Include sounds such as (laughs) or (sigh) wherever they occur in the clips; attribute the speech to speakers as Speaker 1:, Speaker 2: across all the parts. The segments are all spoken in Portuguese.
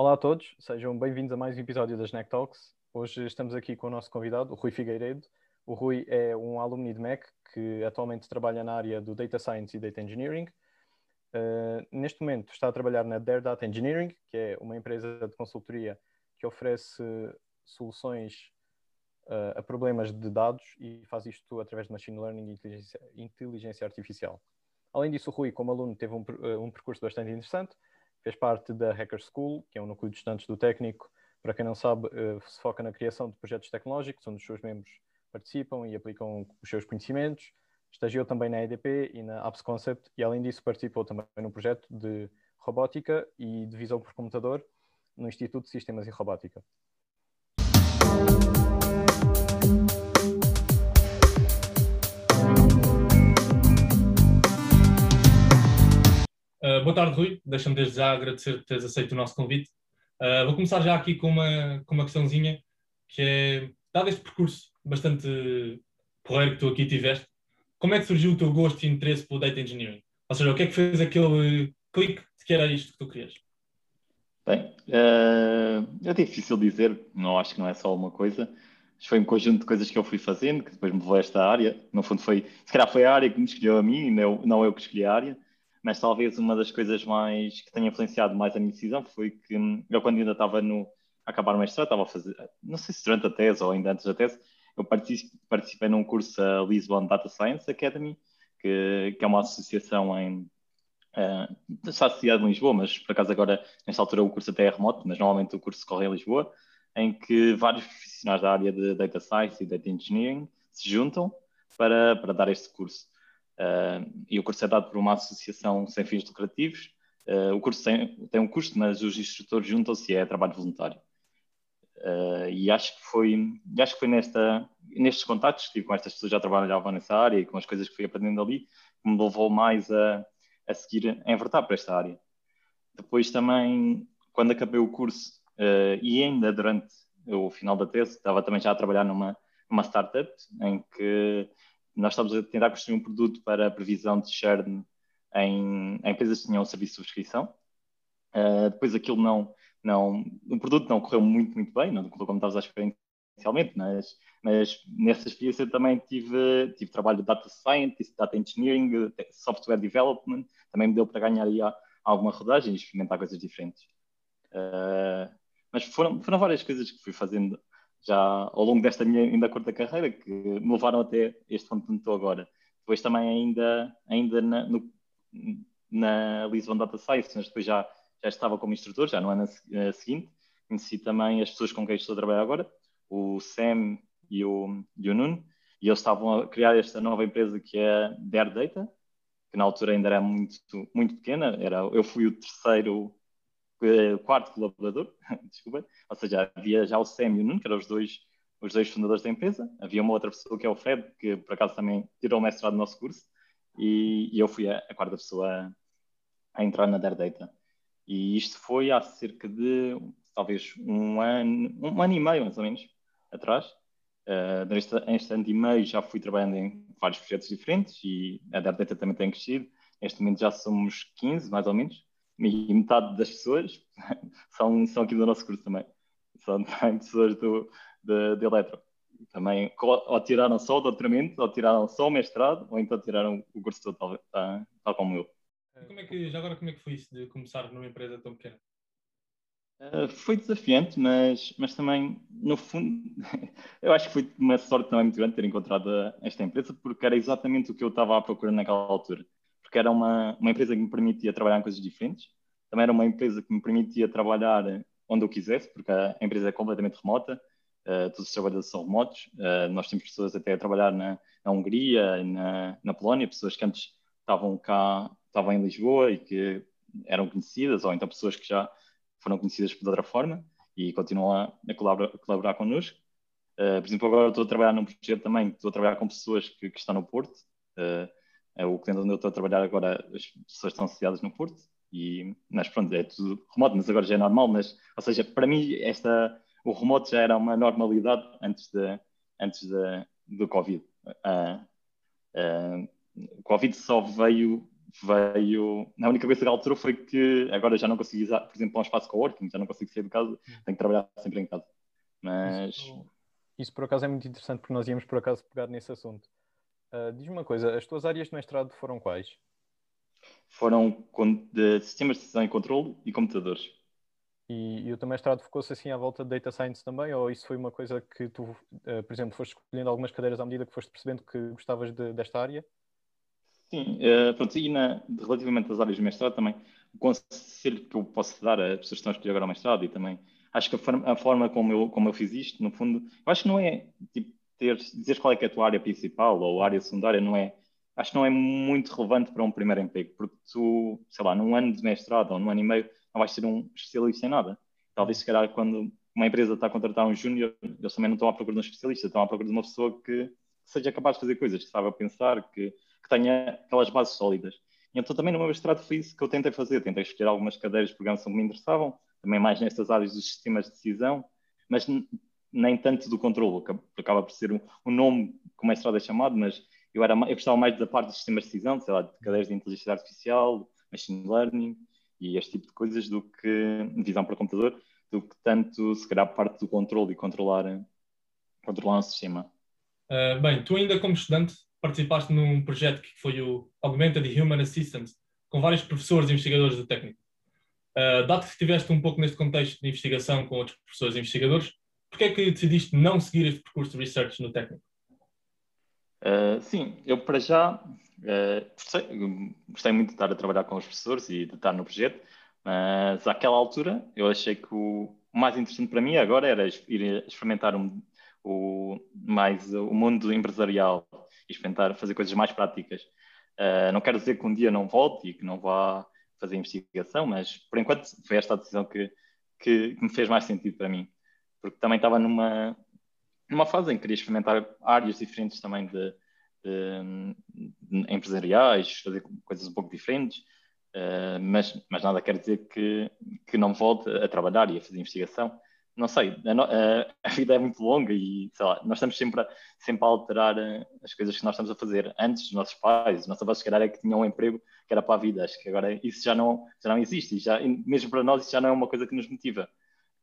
Speaker 1: Olá a todos, sejam bem-vindos a mais um episódio das Snack Talks. Hoje estamos aqui com o nosso convidado, o Rui Figueiredo. O Rui é um alumni de MEC que atualmente trabalha na área do Data Science e Data Engineering. Uh, neste momento está a trabalhar na Dare Data Engineering, que é uma empresa de consultoria que oferece soluções uh, a problemas de dados e faz isto através de machine learning e inteligência, inteligência artificial. Além disso, o Rui, como aluno, teve um, uh, um percurso bastante interessante. Fez parte da Hacker School, que é um núcleo de estudantes do técnico. Para quem não sabe, se foca na criação de projetos tecnológicos, onde os seus membros participam e aplicam os seus conhecimentos. Estagiou também na EDP e na Apps Concept e, além disso, participou também num projeto de robótica e de visão por computador no Instituto de Sistemas e Robótica.
Speaker 2: Uh, boa tarde, Rui. Deixa-me desde já agradecer por teres aceito o nosso convite. Uh, vou começar já aqui com uma, com uma questãozinha, que é, dado este percurso bastante porreiro que tu aqui tiveste, como é que surgiu o teu gosto e interesse pelo Data Engineering? Ou seja, o que é que fez aquele clique de que era isto que tu querias?
Speaker 3: Bem, uh, é difícil dizer, não acho que não é só uma coisa. Foi um conjunto de coisas que eu fui fazendo que depois me levou a esta área. No fundo, foi, se calhar foi a área que me escolheu a mim, não, não eu que escolhi a área. Mas talvez uma das coisas mais que tenha influenciado mais a minha decisão foi que eu, quando ainda estava no, a acabar o mestrado, estava a fazer, não sei se durante a tese ou ainda antes da tese, eu participei num curso a Lisbon Data Science Academy, que, que é uma associação em, uh, está associada em Lisboa, mas por acaso agora, nesta altura, o curso até é remoto, mas normalmente o curso corre em Lisboa, em que vários profissionais da área de Data Science e Data Engineering se juntam para, para dar este curso. Uh, e o curso é dado por uma associação sem fins lucrativos. Uh, o curso tem, tem um custo, mas os instrutores juntam-se e é trabalho voluntário. Uh, e acho que foi, acho que foi nesta, nestes contatos que tive com estas pessoas que já trabalhavam nessa área e com as coisas que fui aprendendo ali que me levou mais a, a seguir, a envertar para esta área. Depois também, quando acabei o curso e ainda durante o final da tese, estava também já a trabalhar numa, numa startup em que nós estávamos a tentar construir um produto para a previsão de churn em, em empresas que tinham um serviço de subscrição. Uh, depois aquilo não, não, o produto não correu muito, muito bem, não correu como estavas a esperar inicialmente, mas, mas nessa experiência também tive, tive trabalho de data scientist, data engineering, software development, também me deu para ganhar aí alguma rodagem e experimentar coisas diferentes. Uh, mas foram, foram várias coisas que fui fazendo já ao longo desta minha ainda curta carreira que me levaram até este ponto onde estou agora. Depois também ainda, ainda na, no, na Lisbon Data Science, mas depois já já estava como instrutor, já no ano seguinte. Conheci também as pessoas com quem estou a trabalhar agora, o Sam e o, e o Nuno, e eles estavam a criar esta nova empresa que é Dare Data, que na altura ainda era muito, muito pequena. Era, eu fui o terceiro, quarto colaborador, (laughs) desculpa. Ou seja, havia já o Sam e o Nuno, que eram os dois, os dois fundadores da empresa. Havia uma outra pessoa que é o Fred, que por acaso também tirou o mestrado do nosso curso. E, e eu fui a, a quarta pessoa a, entrar na Dare Data. E isto foi há cerca de talvez um ano, um ano e meio mais ou menos atrás. Uh, ano e meio já fui trabalhando em vários projetos diferentes e a Data também tem crescido. Neste momento já somos 15, mais ou menos, e metade das pessoas (laughs) são, são aqui do nosso curso também. São também pessoas do, de, de eletro. Também ou tiraram só o doutoramento, ou tiraram só o mestrado, ou então tiraram o curso todo, tal, tal, tal como eu.
Speaker 2: Como é que, já agora, como é que foi isso de começar numa empresa tão pequena?
Speaker 3: Uh, foi desafiante, mas, mas também, no fundo, (laughs) eu acho que foi uma sorte também muito grande ter encontrado esta empresa, porque era exatamente o que eu estava à procura naquela altura. Porque era uma, uma empresa que me permitia trabalhar em coisas diferentes, também era uma empresa que me permitia trabalhar onde eu quisesse, porque a empresa é completamente remota, uh, todos os trabalhadores são remotos, uh, nós temos pessoas até a trabalhar na, na Hungria, na, na Polónia, pessoas que antes estavam cá estavam em Lisboa e que eram conhecidas, ou então pessoas que já foram conhecidas por outra forma e continuam a, a, colaborar, a colaborar connosco. Uh, por exemplo, agora estou a trabalhar num projeto também, estou a trabalhar com pessoas que, que estão no Porto. Uh, o cliente onde eu estou a trabalhar agora, as pessoas estão associadas no Porto. E, mas pronto, é tudo remoto, mas agora já é normal. Mas, ou seja, para mim, esta, o remoto já era uma normalidade antes, de, antes de, do Covid. Uh, uh, o Covid só veio veio. A única coisa que alterou foi que agora já não consigo usar, por exemplo, um espaço coworking, já não consigo sair de casa, tenho que trabalhar sempre em casa. Mas.
Speaker 1: Isso, isso por acaso é muito interessante porque nós íamos por acaso pegar nesse assunto. Uh, Diz-me uma coisa, as tuas áreas de mestrado foram quais?
Speaker 3: Foram de sistemas de decisão e controle e computadores.
Speaker 1: E, e o teu mestrado focou-se assim à volta de Data Science também? Ou isso foi uma coisa que tu, uh, por exemplo, foste escolhendo algumas cadeiras à medida que foste percebendo que gostavas de, desta área?
Speaker 3: Sim, uh, pronto, e na, relativamente às áreas de mestrado também, o conselho que eu posso dar a pessoas que estão a escolher agora o mestrado e também acho que a forma, a forma como, eu, como eu fiz isto, no fundo, eu acho que não é tipo, dizer qual é é a tua área principal ou área secundária, não é, acho que não é muito relevante para um primeiro emprego, porque tu, sei lá, num ano de mestrado ou num ano e meio, não vais ser um especialista em nada. Talvez, se calhar, quando uma empresa está a contratar um júnior, eles também não estão à procura de um especialista, estão à procura de uma pessoa que seja capaz de fazer coisas, que saiba pensar, que que tenha aquelas bases sólidas. Então também no meu mestrado foi isso que eu tentei fazer. Tentei escolher algumas cadeiras de programação que me interessavam, também mais nestas áreas dos sistemas de decisão, mas nem tanto do controle, que acaba por ser um, nome que o mestrado é chamado, mas eu, era, eu gostava mais da parte dos sistemas de decisão, sei lá, de cadeiras de inteligência artificial, machine learning e este tipo de coisas, do que visão para computador, do que tanto, se calhar, parte do controle e controlar, controlar um sistema.
Speaker 2: Uh, bem, tu ainda como estudante participaste num projeto que foi o Augmented Human Assistance, com vários professores e investigadores do técnico. Uh, dado que estiveste um pouco neste contexto de investigação com outros professores e investigadores, porquê é que decidiste não seguir este percurso de research no técnico?
Speaker 3: Uh, sim, eu para já uh, gostei, muito de estar a trabalhar com os professores e de estar no projeto, mas àquela altura eu achei que o mais interessante para mim agora era ir experimentar um, o, mais o mundo empresarial e experimentar fazer coisas mais práticas. Uh, não quero dizer que um dia não volte e que não vá fazer investigação, mas por enquanto foi esta a decisão que, que, que me fez mais sentido para mim, porque também estava numa, numa fase em que queria experimentar áreas diferentes também de, de, de empresariais, fazer coisas um pouco diferentes, uh, mas, mas nada quer dizer que, que não volte a trabalhar e a fazer investigação não sei, a, (laughs) a, vida é muito longa e sei lá, nós estamos sempre a, sempre a alterar eh, as coisas que nós estamos a fazer. Antes, os nossos pais, os nossos avós, se calhar, é que tinham um emprego que era para a vida. Acho que agora isso já não, já não existe já, mesmo para nós, isso já não é uma coisa que nos motiva.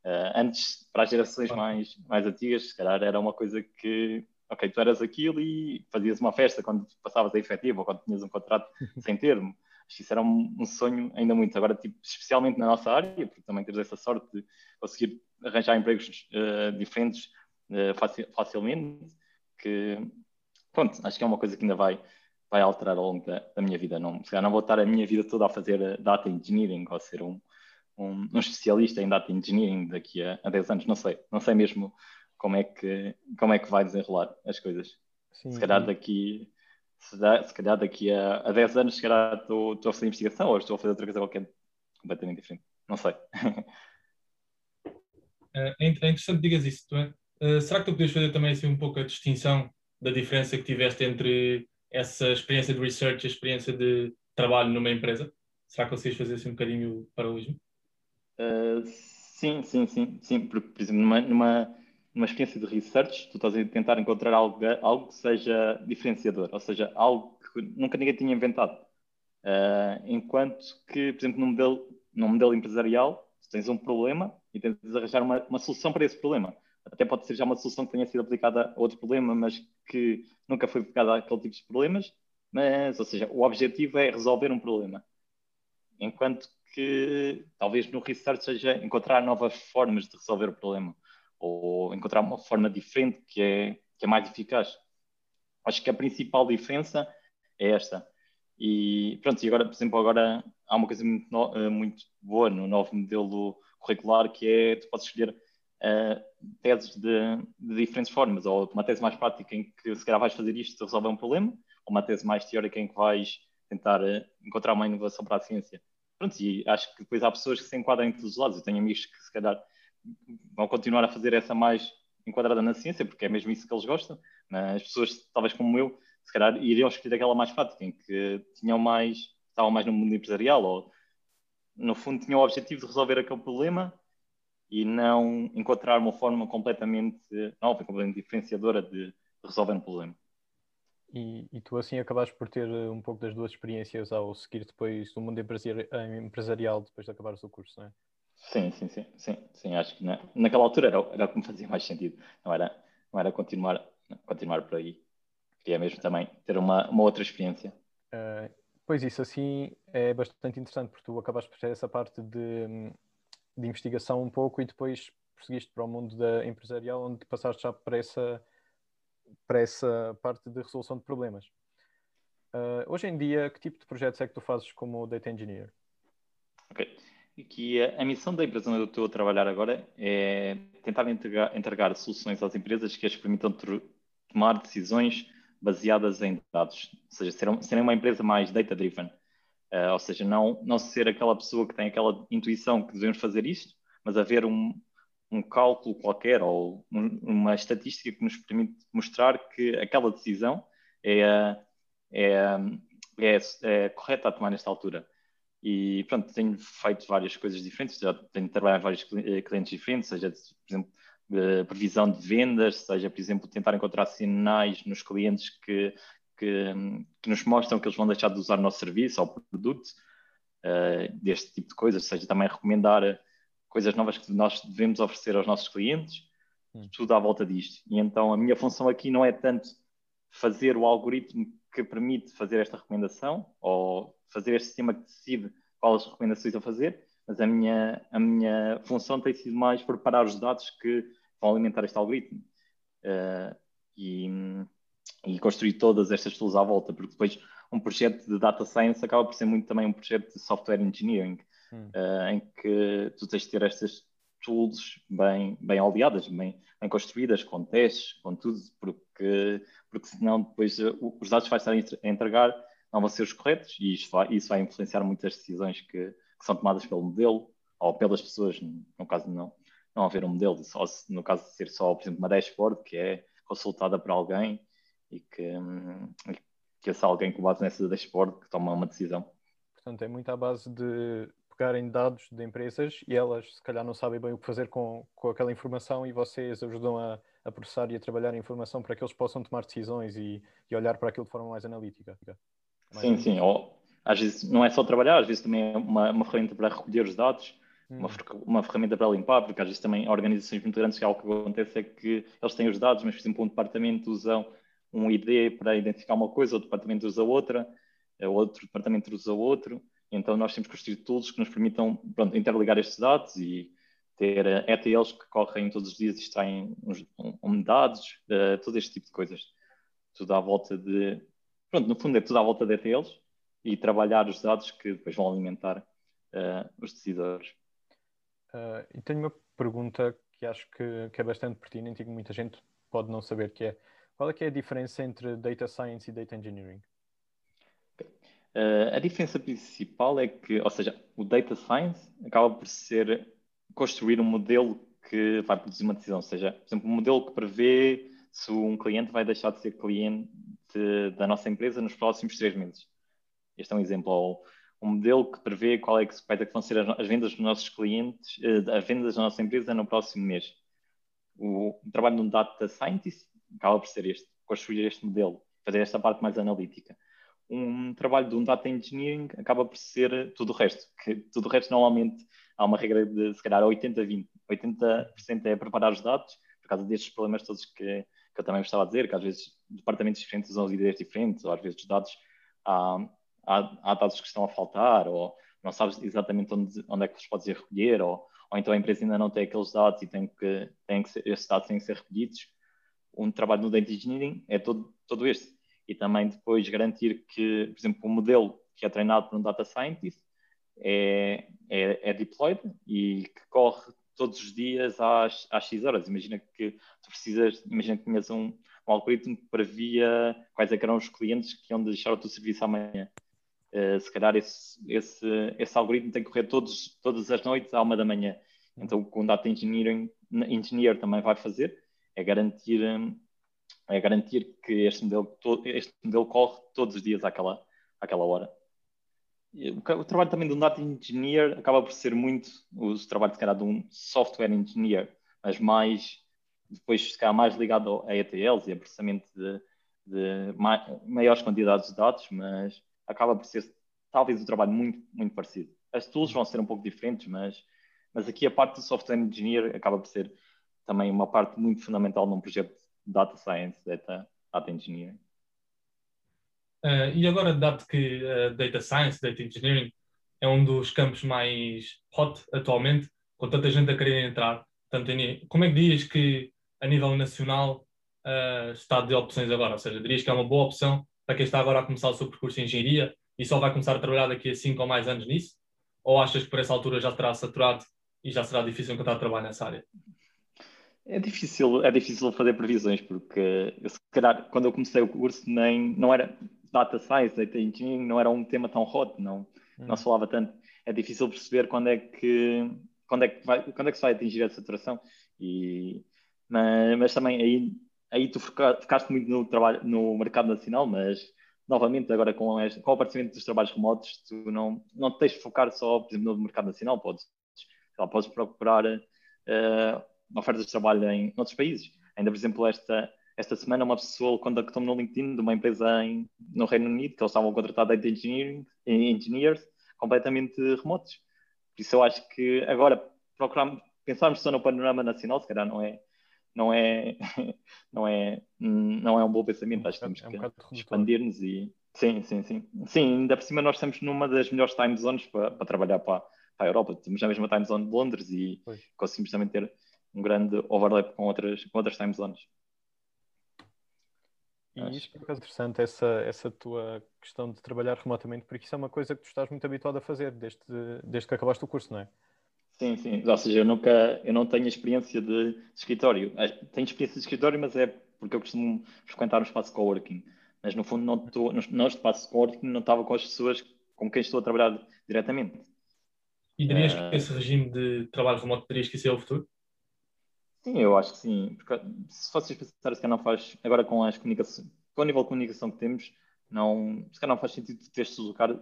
Speaker 3: Uh, antes, para as gerações mais, mais antigas, se calhar era uma coisa que, ok, tu eras aquilo e fazias uma festa quando passavas a efetivo ou quando tinhas um contrato (laughs) sem termo. Acho que isso era um, um, sonho ainda muito. Agora, tipo, especialmente na nossa área, porque também temos essa sorte de conseguir arranjar empregos uh, diferentes uh, facil, facilmente, que, pronto, acho que é uma coisa que ainda vai, vai alterar ao longo da, da minha vida. Não, se calhar não vou estar a minha vida toda a fazer eh, data engineering ou ser um, um, um, especialista em data engineering daqui a, a 10 anos, não sei, não sei mesmo como é que, como é que vai desenrolar as coisas. Sim, se calhar daqui se, se calhar daqui a, a 10 anos se calhar estou, estou a fazer investigação ou estou a fazer outra coisa qualquer completamente diferente. Não sei. (laughs)
Speaker 2: É, é, é interessante que digas isso. É? Uh, será que tu podias fazer também assim, um pouco a distinção da diferença que tiveste entre essa experiência de research e a experiência de trabalho numa empresa? Será que consegues fazer assim um bocadinho o paralelismo?
Speaker 3: Uh, sim, sim, sim, sim. Porque, por exemplo, numa, numa, numa experiência de research, tu estás a tentar encontrar algo, algo que seja diferenciador, ou seja, algo que nunca ninguém tinha inventado. Uh, enquanto que, por exemplo, num modelo, num modelo empresarial, tu tens um problema e tentas arranjar uma, uma solução para esse problema. Até pode ser já uma solução que tenha sido aplicada a outro problema, mas que nunca foi aplicada àquele tipo de problemas. Mas, ou seja, o objetivo é resolver um problema. Enquanto que talvez no research seja encontrar novas formas de resolver o problema ou encontrar uma forma diferente que é, que é mais eficaz. Acho que a principal diferença é esta. E pronto, e agora, por exemplo, agora há uma coisa muito, no, eh, muito boa no novo modelo curricular que é tu podes escolher uh, teses de, de, diferentes formas, ou uma tese mais prática em que se calhar vais fazer isto resolver um problema, ou uma tese mais teórica em que vais tentar uh, encontrar uma inovação para a ciência. Pronto, e acho que depois há pessoas que se enquadram em todos os lados. Eu tenho amigos que se calhar vão continuar a fazer essa mais enquadrada na ciência, porque é mesmo isso que eles gostam. Mas pessoas, talvez como eu, se calhar iriam escolher aquela mais prática, em que tinham mais, estavam mais no mundo empresarial, ou no fundo tinham o objetivo de resolver aquele problema e não encontrar uma forma completamente nova, completamente diferenciadora de resolver um problema.
Speaker 1: E, e, tu assim acabaste por ter eh, um pouco das duas experiências ao seguir depois o mundo empresarial depois de acabares o curso, não é?
Speaker 3: Sim, sim, sim, sim, sim acho que na, naquela altura era, era o que me fazia mais sentido, não era, não era continuar, continuar por aí, queria mesmo também ter uma, uma outra experiência.
Speaker 1: Uh, pois isso assim é bastante interessante porque tu acabaste por ter essa parte de, de investigação um pouco e depois prosseguiste para o mundo da empresarial onde passaste já para essa para essa parte de resolução de problemas. Uh, hoje em dia, que tipo de projetos é que tu fazes como Data Engineer?
Speaker 3: Ok. Aqui a, missão da empresa onde eu estou a trabalhar agora é tentar entregar, entregar soluções às empresas que as permitam tomar decisões baseadas em dados, ou seja, serem uma empresa mais data-driven, uh, ou seja, não, não ser aquela pessoa que tem aquela intuição que devemos fazer isto, mas haver um, um cálculo qualquer ou um, uma estatística que nos permite mostrar que aquela decisão é, é, é, é correta a tomar nesta altura. E pronto, tenho feito várias coisas diferentes, já tenho trabalhado em vários eh, clientes diferentes, seja, por exemplo, previsão de vendas, seja, por exemplo, tentar encontrar sinais nos clientes que, que, que nos mostram que eles vão deixar de usar o nosso serviço ou produto, uh, deste tipo de coisas, seja, também recomendar coisas novas que nós devemos oferecer aos nossos clientes, hum. tudo à volta disto. E então a minha função aqui não é tanto fazer o algoritmo que permite fazer esta recomendação ou fazer este sistema que decide quais as recomendações a fazer, mas a minha, a minha função tem sido mais preparar os dados que vão alimentar este algoritmo uh, e, e, construir todas estas tools à volta, porque depois um projeto de data science acaba por ser muito também um projeto de software engineering, hum. uh, em que tu tens de ter estas tools bem, bem oleadas, bem, bem construídas, com testes, com tudo, porque, porque senão depois uh, os dados que vais estar a entregar não vão ser os corretos e isso vai, isso vai influenciar muitas decisões que, que, são tomadas pelo modelo ou pelas pessoas, no caso não, não haver um modelo, só, no caso de ser só, por exemplo, uma dashboard que é consultada por alguém e que, hum, que esse alguém com base nessa dashboard que toma uma decisão.
Speaker 1: Portanto, é muito à base de pegarem dados de empresas e elas se calhar não sabem bem o que fazer com, com aquela informação e vocês ajudam a, a processar e a trabalhar a informação para que eles possam tomar decisões e, e olhar para aquilo de forma mais analítica.
Speaker 3: Mais sim, sim. Ou, às vezes não é só trabalhar, às vezes também é uma, uma ferramenta para recolher os dados, hum. uma, uma ferramenta para limpar, porque às vezes também organizações muito grandes, que algo que acontece é que eles têm os dados, mas por exemplo um departamento usa um ID para identificar uma coisa, outro departamento usa outra, outro departamento usa outro. Então, nós temos que construir tools que nos permitam pronto, interligar estes dados e ter ETLs que correm todos os dias e extraem um, dados, uh, todo este tipo de coisas. Tudo à volta de. Pronto, no fundo é tudo à volta de ETLs e trabalhar os dados que depois vão alimentar uh, os decisores.
Speaker 1: Uh, e tenho uma pergunta que acho que, que, é bastante pertinente e que muita gente pode não saber, que é qual é que é a diferença entre Data Science e Data Engineering?
Speaker 3: Uh, a diferença principal é que, ou seja, o data science acaba por ser construir um modelo que vai produzir uma decisão, ou seja, por exemplo, um modelo que prevê se um cliente vai deixar de ser cliente da nossa empresa nos próximos três meses. Este é um exemplo. Ou um modelo que prevê qual é que, é que vão ser as, vendas dos nossos clientes, uh, as vendas da nossa empresa no próximo mês. O, o trabalho de um data scientist acaba por ser este, construir este modelo, fazer esta parte mais analítica um trabalho de um data engineering acaba por ser tudo o resto, que tudo o resto normalmente há uma regra de se calhar 80-20. 80%, é preparar os dados, por causa destes problemas todos que, que eu também gostava de dizer, que às vezes departamentos diferentes usam ideias diferentes, ou às vezes os dados há, há, há, dados que estão a faltar, ou não sabes exatamente onde, onde é que os podes ir recolher, ou, ou então a empresa ainda não tem aqueles dados e tem que, tem que ser, esses dados têm que ser recolhidos. Um trabalho no data engineering é todo, todo este e também depois garantir que, por exemplo, o modelo que é treinado por um data scientist é, é, é deployed e que corre todos os dias às, às horas. Imagina que tu precisas, imagina que tinhas um, um algoritmo que previa quais é eram os clientes que iam deixar o teu serviço amanhã. Uh, se calhar esse, esse, esse algoritmo tem que correr todos, todas as noites à uma da manhã. Então, o que um data engineer também vai fazer é garantir um, é garantir que este modelo, este modelo corre todos os dias àquela, àquela hora. O, trabalho também um data engineer acaba por ser muito o trabalho, se calhar, de um software engineer, mas mais, depois, se calhar, mais ligado a ETLs e a processamento de, de maiores quantidades de dados, mas acaba por ser talvez um trabalho muito, muito parecido. As tools vão ser um pouco diferentes, mas, mas aqui a parte do software engineer acaba por ser também uma parte muito fundamental num projeto data science, data, data engineering.
Speaker 2: Uh, e agora, dado que uh, data science, data engineering é um dos campos mais hot atualmente, com tanta gente a querer entrar, tanto em, como é que dirias que a nível nacional uh, está de opções agora? Ou seja, dirias que é uma boa opção para quem está agora a começar o seu percurso em engenharia e só vai começar a trabalhar daqui a 5 ou mais anos nisso? Ou achas que por essa altura já terá saturado e já será difícil encontrar trabalho nessa área?
Speaker 3: É difícil, é difícil fazer previsões, porque eu, se calhar, quando eu comecei o curso, nem, não era data science, data engineering, não era um tema tão hot, não, hum. não se falava tanto. É difícil perceber quando é que, quando é que, vai, quando é que se vai atingir a saturação. E, mas, mas também aí, aí tu ficaste muito no, trabalho, no mercado nacional, mas novamente, agora com, este, com o aparecimento dos trabalhos remotos, tu não, não te tens de focar só, por exemplo, no mercado nacional, podes, lá, podes procurar uh, ofertas de trabalho em outros países. Ainda, por exemplo, esta, esta semana uma pessoa contactou-me no LinkedIn de uma empresa em, no Reino Unido que eles estavam a contratar data engineers completamente remotos. Por isso eu acho que agora pensarmos só no panorama nacional, se calhar não é não é (laughs) não é não é um bom pensamento. Acho que temos é um que expandir-nos e sim, sim, sim. Sim, ainda por cima nós estamos numa das melhores time zones para, para trabalhar para, para a Europa. Temos a mesma time zone de Londres e pois. conseguimos também ter um grande overlap com outras, com outras time zones.
Speaker 1: E Acho. isto é interessante, essa, essa tua questão de trabalhar remotamente, porque isso é uma coisa que tu estás muito habituado a fazer desde, desde que acabaste o curso, não é?
Speaker 3: Sim, sim. Ou seja, eu nunca, eu não tenho experiência de escritório. Tenho experiência de escritório, mas é porque eu costumo frequentar um espaço coworking. Mas no fundo, não estou, no espaço coworking não estava com as pessoas com quem estou a trabalhar diretamente.
Speaker 2: E dirias uh... que esse regime de trabalho remoto terias que ser o futuro?
Speaker 3: Sim, eu acho que sim. Porque se vocês pensarem, se calhar não faz, agora com as comunicações, com o nível de comunicação que temos, não, se calhar não faz sentido teres de deslocar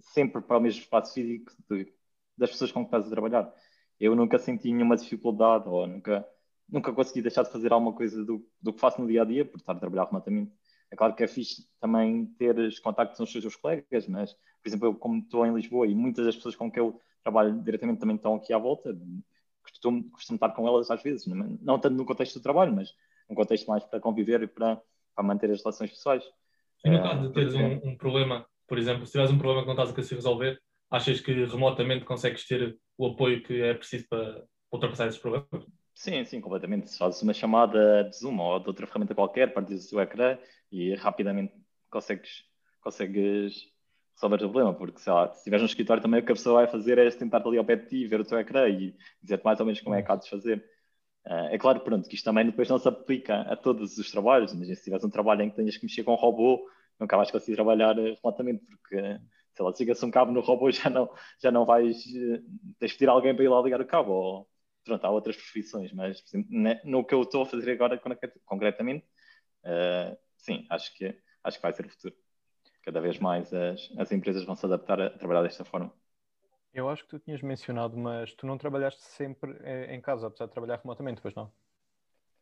Speaker 3: sempre para o mesmo espaço físico de, das pessoas com que estás a trabalhar. Eu nunca senti nenhuma dificuldade ou nunca, nunca consegui deixar de fazer alguma coisa do, do que faço no dia a dia por estar a trabalhar remotamente. É claro que é fixe também ter os contactos com os seus colegas, mas, por exemplo, eu como estou em Lisboa e muitas das pessoas com que eu trabalho diretamente também estão aqui à volta, costumo, costumo estar com elas às vezes, não, não tanto no contexto do trabalho, mas num contexto mais para conviver e para, para manter as relações pessoais.
Speaker 2: E no caso de teres um, um, problema, por exemplo, se tiveres um problema que não estás a conseguir resolver, achas que remotamente consegues ter o apoio que é preciso para ultrapassar esses problemas?
Speaker 3: Sim, sim, completamente. Se fazes uma chamada de Zoom ou de outra ferramenta qualquer, partes o seu ecrã e rapidamente consegues, consegues resolver o problema, porque sei lá, se estiveres no escritório também o que a pessoa vai fazer é tentar ali ao pé de ti, ver o teu ecrã e dizer-te mais ou menos como é que há de fazer. Uh, é claro, pronto, que isto também depois não se aplica a todos os trabalhos. Imagina se tiveres um trabalho em que tenhas que mexer com um robô, nunca vais conseguir trabalhar eh, remotamente, porque, sei lá, desliga-se um cabo no robô (laughs) já não, já não vais, eh, tens de pedir alguém para ir lá ligar o cabo, ou pronto, há outras profissões, mas exemplo, no que eu estou a fazer agora concretamente, uh, sim, acho que, acho que vai ser o futuro cada vez mais as, as empresas vão se adaptar a trabalhar desta forma.
Speaker 1: Eu acho que tu tinhas mencionado, mas tu não trabalhaste sempre eh, em casa, apesar de trabalhar remotamente, pois não?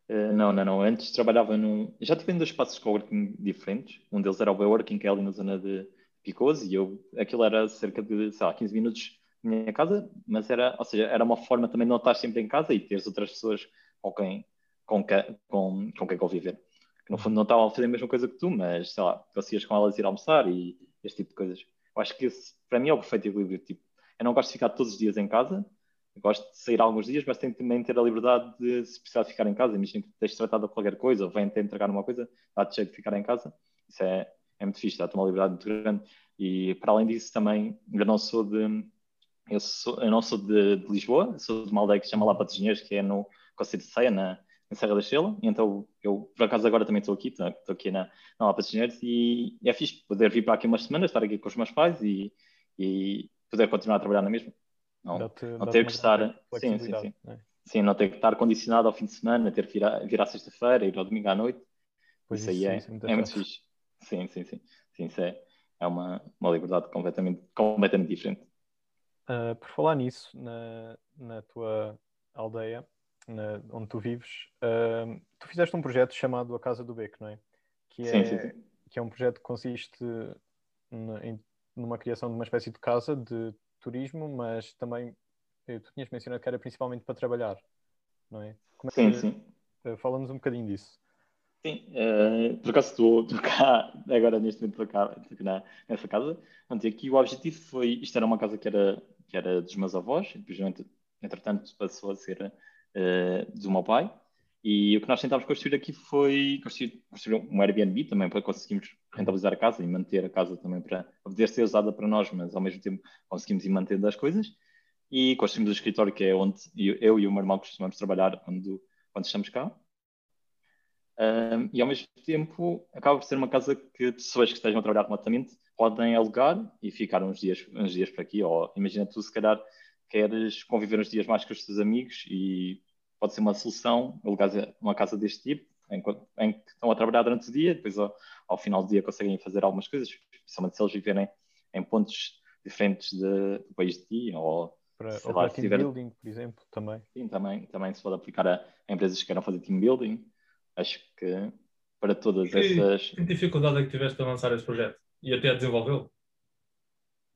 Speaker 3: Uh, não, não, não. Antes trabalhava num. Já tive em dois espaços de coworking diferentes. Um deles era o Working, que é ali na zona de Picoso, e eu, aquilo era cerca de, sei lá, 15 minutos da minha casa, mas era, ou seja, era uma forma também de não estar sempre em casa e teres outras pessoas com quem, com, que, com, com quem conviver que no fundo não estavam a fazer a mesma coisa que tu, mas sei lá, conseguias com elas ir almoçar e este tipo de coisas. Eu acho que esse, para mim, é o perfeito equilíbrio. Tipo, eu não gosto de ficar todos os dias em casa, gosto de sair alguns dias, mas tenho também ter a liberdade de, se precisar de ficar em casa, imagina que tens tratado de qualquer coisa, ou vem-te entregar uma coisa, dá-te jeito de ficar em casa. Isso é, é muito fixe, dá-te uma liberdade muito grande. E para além disso, também, eu não sou de. Eu, sou, eu não sou de, de Lisboa, sou de uma aldeia que se chama Lapa de Engenheiros, que é no Conselho de Ceia, na, em Serra da Estrela, e então eu, por acaso, agora também estou aqui, estou aqui na, na Lapa de Engenheiros, e, é fixe poder vir para aqui umas semanas, estar aqui com os meus pais e, e poder continuar a trabalhar na mesma. Não, não ter que estar. Sim, sim, sim. É? Sim, não ter que estar condicionado ao fim de semana, ter que vir, a, vir à sexta-feira, ir ao domingo à noite. Pois isso, isso aí é, sim, é muito fixe. Sim, sim, sim. sim isso é, é uma, uma liberdade completamente, completamente diferente.
Speaker 1: Uh, por falar nisso, na, na tua aldeia, na, onde tu vives, uh, tu fizeste um projeto chamado A Casa do Beco, não é? que é, sim, sim, sim. Que é um projeto que consiste em, numa criação de uma espécie de casa de turismo, mas também eh, tu tinhas mencionado que era principalmente para trabalhar, não é?
Speaker 3: é sim, que, sim.
Speaker 1: Eh, fala-nos um bocadinho disso.
Speaker 3: Sim, uh, por acaso estou, estou (laughs) cá, agora neste momento estou cá, estou cá nessa casa. Portanto, aqui o objetivo foi, isto era uma casa que era, que era dos meus avós, e depois, entretanto, passou a ser uh, do meu pai. E o que nós tentámos construir aqui foi construir, construir um Airbnb também para conseguirmos rentabilizar a casa e manter a casa também para, para poder ser usada para nós, mas ao mesmo tempo conseguimos ir mantendo as coisas. E construímos o escritório, que é onde eu e o meu irmão costumamos trabalhar quando, quando estamos cá. Um, e ao mesmo tempo acaba por ser uma casa que pessoas que estejam a trabalhar remotamente podem alugar e ficar uns dias, uns dias por aqui. Ou imagina tu, se calhar, queres conviver uns dias mais com os teus amigos e pode ser uma solução, alugar uma casa deste tipo, em, em, que estão a trabalhar durante o dia, depois ao, ao, final do dia conseguem fazer algumas coisas, especialmente se eles viverem em pontos diferentes de, do país de ti, ou
Speaker 1: para, ou lá, para team tiver... building, por exemplo, também.
Speaker 3: Sim, também, também se pode aplicar a, a, empresas que queiram fazer team building. Acho que para todas
Speaker 2: que,
Speaker 3: essas.
Speaker 2: Que dificuldade é que tiveste a lançar esse projeto e até a desenvolvê-lo?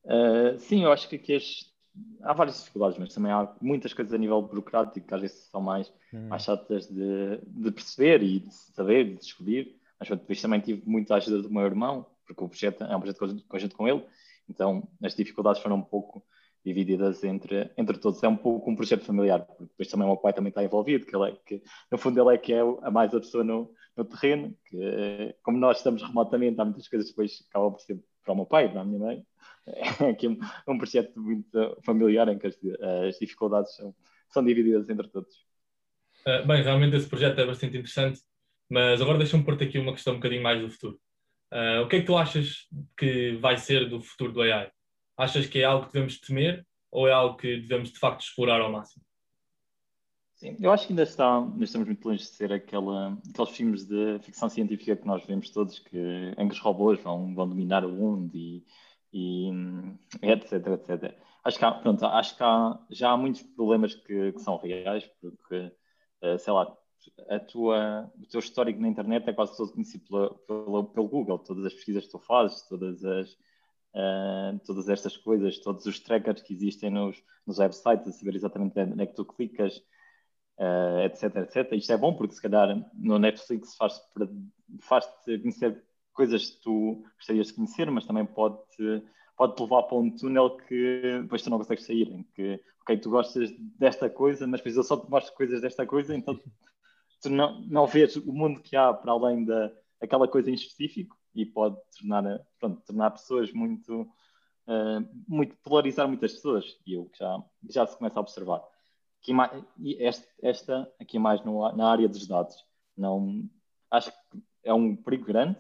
Speaker 3: Uh, sim, eu acho que aqui este, há várias dificuldades, mas também há muitas coisas a nível burocrático que às vezes são mais, hum. mais chatas de, de, perceber e de saber, de descobrir. Mas depois também tive muita ajuda do meu irmão, porque o projeto é um projeto conjunto com ele, então as dificuldades foram um pouco divididas entre, entre todos. É um pouco um projeto familiar, porque depois também o meu pai também está envolvido, que, ele é, que no fundo ele é que é a mais a pessoa no, no terreno, que como nós estamos remotamente, há muitas coisas que depois acabam por ser para o meu pai, para a minha mãe, é aqui um, um projeto muito familiar em que as, as dificuldades são, são, divididas entre todos.
Speaker 2: Uh, bem, realmente esse projeto é bastante interessante, mas agora deixa-me pôr-te aqui uma questão um bocadinho mais do futuro. Uh, o que é que tu achas que vai ser do futuro do AI? Achas que é algo que devemos temer ou é algo que devemos de facto explorar ao máximo?
Speaker 3: Sim, eu acho que ainda, está, ainda estamos muito longe de ser aquela, aqueles filmes de ficção científica que nós vemos todos, que, em que os robôs vão, vão dominar o mundo e, e etc, etc. Acho que há, pronto, acho que há, já há muitos problemas que, que são reais, porque, uh, sei lá, a tua, o teu histórico na internet é quase todo conhecido pela, pela, pelo Google, todas as pesquisas que tu fazes, todas as, uh, todas estas coisas, todos os trackers que existem nos, nos websites, a saber exatamente onde é que tu clicas, uh, etc, etc. Isto é bom porque se calhar no Netflix faz-te faz conhecer coisas que tu gostarias de conhecer, mas também pode, pode te levar para um túnel que depois tu não consegues sair, em que, ok, tu gostas desta coisa, mas depois eu só te mostro coisas desta coisa, então (laughs) tu não, não vês o mundo que há para além da aquela coisa em específico e pode tornar, pronto, tornar pessoas muito, uh, muito polarizar muitas pessoas e eu já, já se começa a observar. Aqui, esta, esta aqui mais no, na área dos dados, não, acho que é um perigo grande,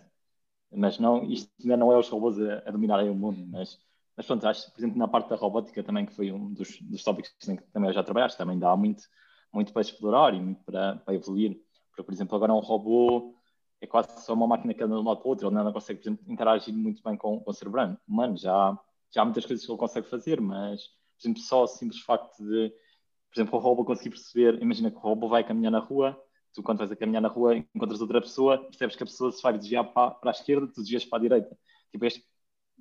Speaker 3: mas não, isto ainda não é os robôs a, a dominarem o mundo, mas, mas pronto, acho, por exemplo, na parte da robótica também, que foi um dos, dos tópicos que também já trabalhaste, também dá muito, muito para explorar e muito para, para evoluir. Porque, por exemplo, agora um robô é quase só uma máquina que anda de um lado para o outro, ele não consegue, por exemplo, interagir muito bem com, com o ser humano. Já, já há muitas coisas que ele consegue fazer, mas, por exemplo, só o simples facto de, por exemplo, o robô conseguir perceber, imagina que o robô vai caminhar na rua tu quando vais a caminhar na rua encontras outra pessoa, percebes que a pessoa se vai desviar para, para a esquerda, tu desvias para a direita. Tipo, este,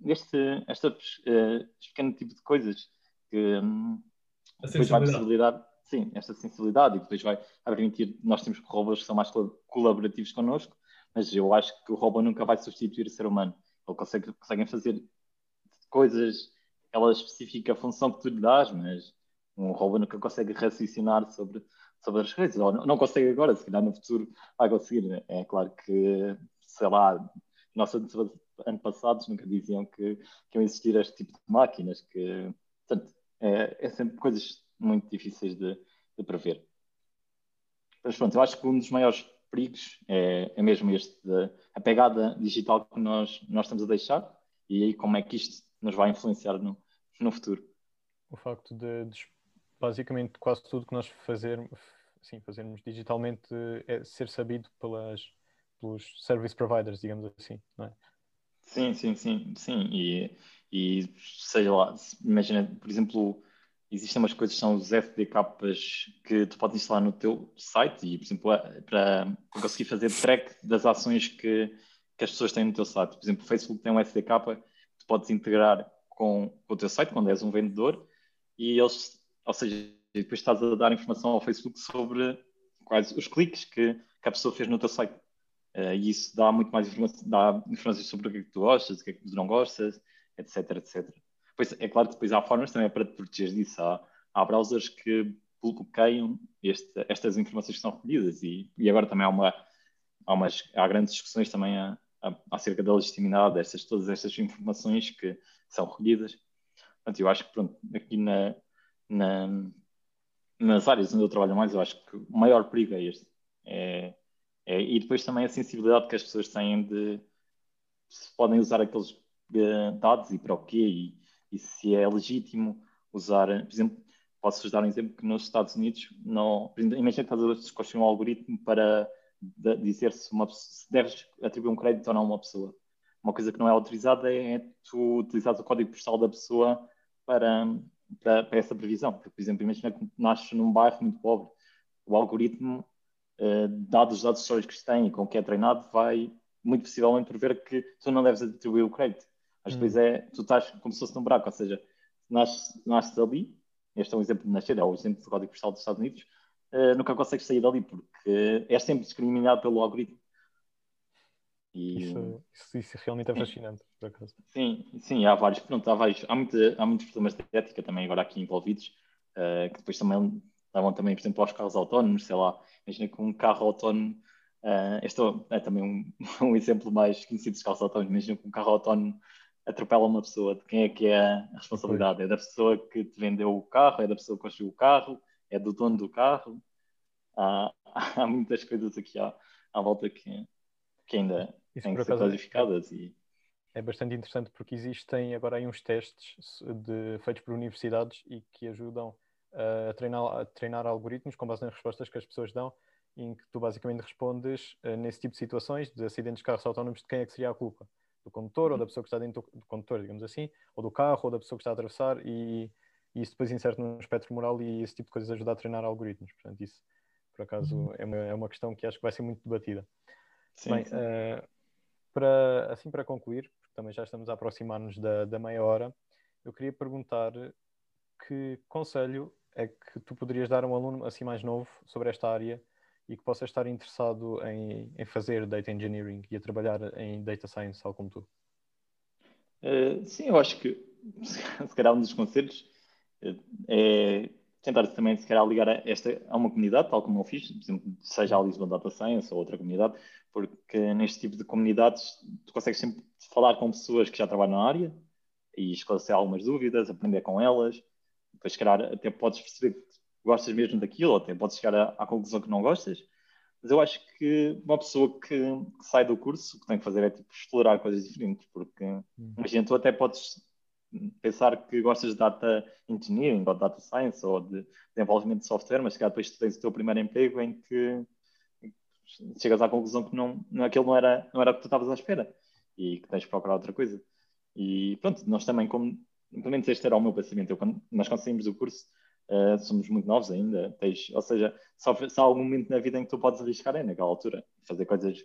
Speaker 3: este, este, uh, este pequeno tipo de coisas que um, depois vai possibilitar, sim, esta sensibilidade e depois vai, permitir, nós temos robôs que são mais colaborativos connosco, mas eu acho que o robô nunca vai substituir o ser humano. Ele consegue, conseguem fazer coisas, aquela específica função que tu lhe dás, mas um robô nunca consegue raciocinar sobre sobre as redes, ou não, não consegue agora, se calhar no futuro vai conseguir. É claro que, sei lá, nossos antepassados nunca diziam que, que iam existir este tipo de máquinas, que, portanto, é, é sempre coisas muito difíceis de, de prever. Mas pronto, eu acho que um dos maiores perigos é, é mesmo este, a pegada digital que nós, nós estamos a deixar e aí como é que isto nos vai influenciar no, no futuro.
Speaker 1: O facto de, de basicamente quase tudo que nós fazer, sim, fazermos digitalmente é ser sabido pelas, pelos service providers, digamos assim, não é?
Speaker 3: Sim, sim, sim, sim. E, e sei lá, imagina, por exemplo, existem umas coisas que são os FDKs que tu podes instalar no teu site e, por exemplo, para, para conseguir fazer track das ações que, que as pessoas têm no teu site. Por exemplo, o Facebook tem um SDK que tu podes integrar com, com o teu site quando és um vendedor e eles, ou seja, depois estás a dar informação ao Facebook sobre quais os cliques que, que a pessoa fez no teu site. Uh, e isso dá muito mais informação, dá informações sobre o que é que tu gostas, o que é que tu não gostas, etc, etc. Pois é claro que depois há formas também para te proteger disso. Há, há browsers que bloqueiam este, estas informações que são recolhidas e, e agora também há uma há, umas, há grandes discussões também a, a, acerca da legitimidade destas todas estas informações que são recolhidas. Portanto, eu acho que pronto, aqui na, na, nas áreas onde eu trabalho mais, eu acho que o maior perigo é este. É, é, e depois também a sensibilidade que as pessoas têm de se podem usar aqueles uh, dados e para o quê e, e, se é legítimo usar, por exemplo, posso-vos dar um exemplo que nos Estados Unidos, não, imagina que estás a construir um algoritmo para dizer se, uma, se deves atribuir um crédito ou não a uma pessoa. Uma coisa que não é autorizada é tu utilizares o código postal da pessoa para, para, para essa previsão. Porque, por exemplo, imagina que nasces num bairro muito pobre, o algoritmo, eh, dados os dados históricos que tem e com que é treinado, vai muito possivelmente prever que tu não deves atribuir o crédito. Mas depois hum. é, tu estás como se fosse num buraco, ou seja, nasces, nasces ali, este é um exemplo de nascer, é o exemplo do código postal dos Estados Unidos, uh, nunca consegues sair dali, porque és sempre discriminado pelo algoritmo.
Speaker 1: E... Isso, isso, isso, realmente é fascinante, por acaso. (laughs)
Speaker 3: Sim, sim, há vários, pronto, há, vários, há, muito, há muitos problemas de ética também agora aqui envolvidos, uh, que depois também levam também, por exemplo, aos carros autónomos, sei lá, imagina que um carro autónomo, uh, este é também um, (laughs) um exemplo mais conhecido dos carros autónomos, imagina que um carro autónomo atropela uma pessoa, de quem é que é a responsabilidade? É da pessoa que te vendeu o carro, é da pessoa que construiu o carro, é do dono do carro? Há, (laughs) há muitas coisas aqui à, à volta que, que ainda isso têm que ser clarificadas. É, e...
Speaker 1: é bastante interessante porque existem agora aí uns testes de, feitos por universidades e que ajudam a treinar, a treinar algoritmos com base nas respostas que as pessoas dão, em que tu basicamente respondes uh, nesse tipo de situações, de acidentes de carros autónomos, de quem é que seria a culpa? Do condutor ou da pessoa que está dentro do, do condutor, digamos assim, ou do carro ou da pessoa que está a atravessar e, e isso depois insere no espectro moral e esse tipo de coisas ajuda a treinar algoritmos. Portanto, isso por acaso uhum. é, uma, é uma questão que acho que vai ser muito debatida. Sim, Bem, sim. Uh, para, assim para concluir, porque também já estamos a aproximar-nos da, da meia hora, eu queria perguntar que conselho é que tu poderias dar a um aluno assim mais novo sobre esta área e que possa estar interessado em, em fazer data engineering e a trabalhar em data science, tal como tu?
Speaker 3: Uh, sim, eu acho que (laughs) se calhar um dos conselhos uh, é tentar também, se calhar, ligar a, esta, a uma comunidade, tal como eu fiz, por exemplo, seja a Lisbon Data Science ou outra comunidade, porque neste tipo de comunidades tu consegues sempre falar com pessoas que já trabalham na área e esclarecer algumas dúvidas, aprender com elas, depois, se calhar, até podes perceber que gostas mesmo daquilo, ou até podes chegar à, à conclusão que não gostas. Mas eu acho que uma pessoa que, que, sai do curso, o que tem que fazer é tipo, explorar coisas diferentes, porque hum. imagina, tu até podes pensar que gostas de data engineering ou de data science ou de desenvolvimento de software, mas que depois tu tens o teu primeiro emprego em que chegas à conclusão que não, aquilo não era, não era o que tu estavas à espera e que tens de procurar outra coisa. E pronto, nós também, como, pelo menos este era o meu pensamento, eu, quando nós conseguimos o curso, uh, somos muito novos ainda, tens, ou seja, só, se há algum momento na vida em que tu podes arriscar é naquela altura, fazer coisas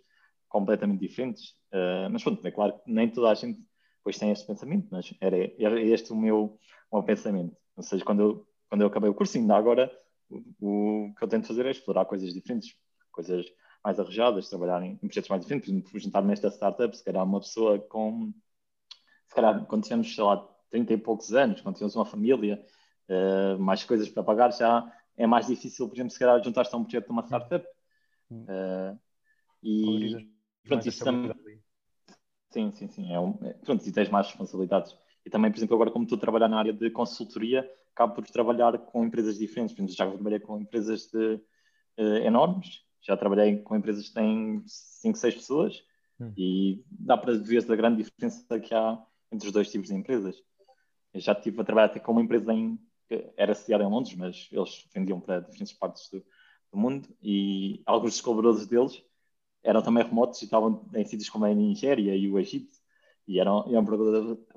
Speaker 3: completamente diferentes, uh, mas pronto, é claro que nem toda a gente depois tem este pensamento, mas era, era este o meu, o meu pensamento. Ou seja, quando eu, quando eu acabei o curso, ainda agora o, o que eu tento fazer é explorar coisas diferentes, coisas mais arrojadas, trabalhar em, projetos mais diferentes. Por exemplo, juntar nesta startup, se calhar uma pessoa com, se calhar quando temos, sei lá, 30 e poucos anos, quando temos uma família, uh, mais coisas para pagar, já é mais difícil, por exemplo, se calhar juntar-se a um projeto de uma startup. Uh, e pronto, isso também Sim, sim, sim. É um, é, pronto, e tens mais responsabilidades. E também, por exemplo, agora como estou a trabalhar na área de consultoria, acabo por trabalhar com empresas diferentes. Por exemplo, já trabalhei com empresas de, uh, enormes, já trabalhei com empresas que têm 5, 6 pessoas hum. e dá para ver a grande diferença que há entre os dois tipos de empresas. Eu já estive a trabalhar até com uma empresa em, que era sediada em Londres, mas eles vendiam para diferentes partes do, do mundo e alguns dos colaboradores deles eram também remotos e estavam em sítios como a Nigéria e o Egito e eram, eram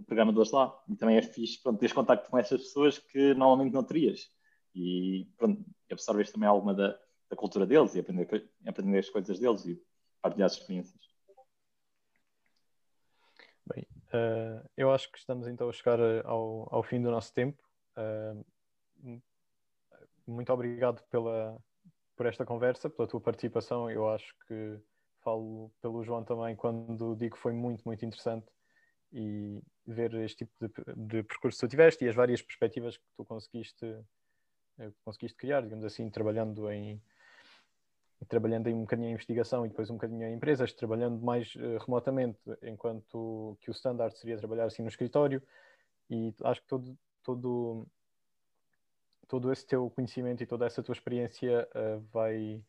Speaker 3: programadores lá. E também é fixe pronto, teres contacto com essas pessoas que normalmente não terias. E pronto, absorves também alguma da, da cultura deles e aprender, aprender as coisas deles e partilhar as experiências.
Speaker 1: Bem, uh, eu acho que estamos então a chegar ao, ao fim do nosso tempo. Uh, muito obrigado pela, por esta conversa, pela tua participação. Eu acho que falo pelo João também quando digo que foi muito, muito interessante e ver este tipo de, de percurso que tu tiveste e as várias perspectivas que tu conseguiste, eh, conseguiste criar, digamos assim, trabalhando em trabalhando em um bocadinho em investigação e depois um bocadinho em empresas, trabalhando mais uh, remotamente, enquanto que o standard seria trabalhar assim no escritório e acho que todo, todo, todo esse teu conhecimento e toda essa tua experiência uh, vai,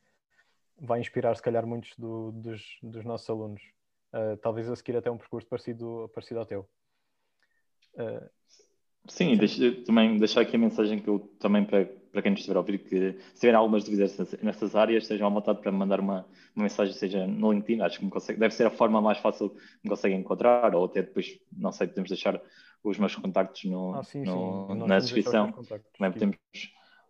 Speaker 1: vai inspirar se calhar muitos do, dos, dos nossos alunos. Uh, talvez a seguir até um percurso parecido, parecido ao teu.
Speaker 3: Sim, deixa, também deixar aqui a mensagem que eu também para, para quem nos estiver a ouvir, que se tiverem algumas dúvidas nessas áreas, estejam à vontade para me mandar uma, uma mensagem, seja no LinkedIn, acho que me consegue, deve ser a forma mais fácil que me conseguem encontrar, ou até depois, não sei, podemos deixar os meus contactos no, ah, sim, no sim. na descrição, também podemos,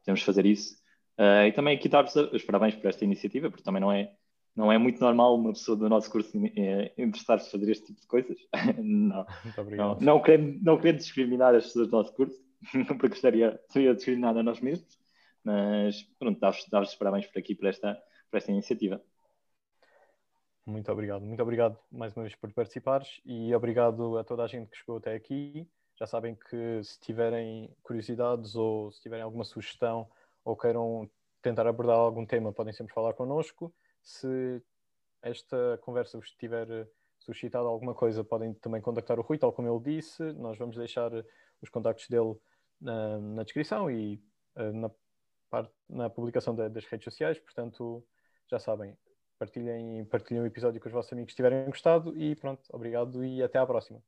Speaker 3: podemos fazer isso. Uh, e também aqui dar-vos os parabéns por esta iniciativa, porque também não é não é muito normal uma pessoa do nosso curso eh, interessar-se a fazer este tipo de coisas. (laughs) não, não, não, querendo, não querendo discriminar as pessoas do nosso curso, (laughs) porque gostaria, seria discriminada a nós mesmos, mas pronto, dar-vos dar parabéns por aqui, por esta, por esta iniciativa.
Speaker 1: Muito obrigado, muito obrigado mais uma vez por participares e obrigado a toda a gente que chegou até aqui. Já sabem que se tiverem curiosidades ou se tiverem alguma sugestão ou queiram tentar abordar algum tema, podem sempre falar connosco. Se esta conversa vos tiver suscitado alguma coisa, podem também contactar o Rui, tal como ele disse. Nós vamos deixar os contactos dele na, na descrição e uh, na, na publicação da, das redes sociais. Portanto, já sabem, partilhem, partilhem o episódio com os vossos amigos que tiverem gostado. E pronto, obrigado e até à próxima.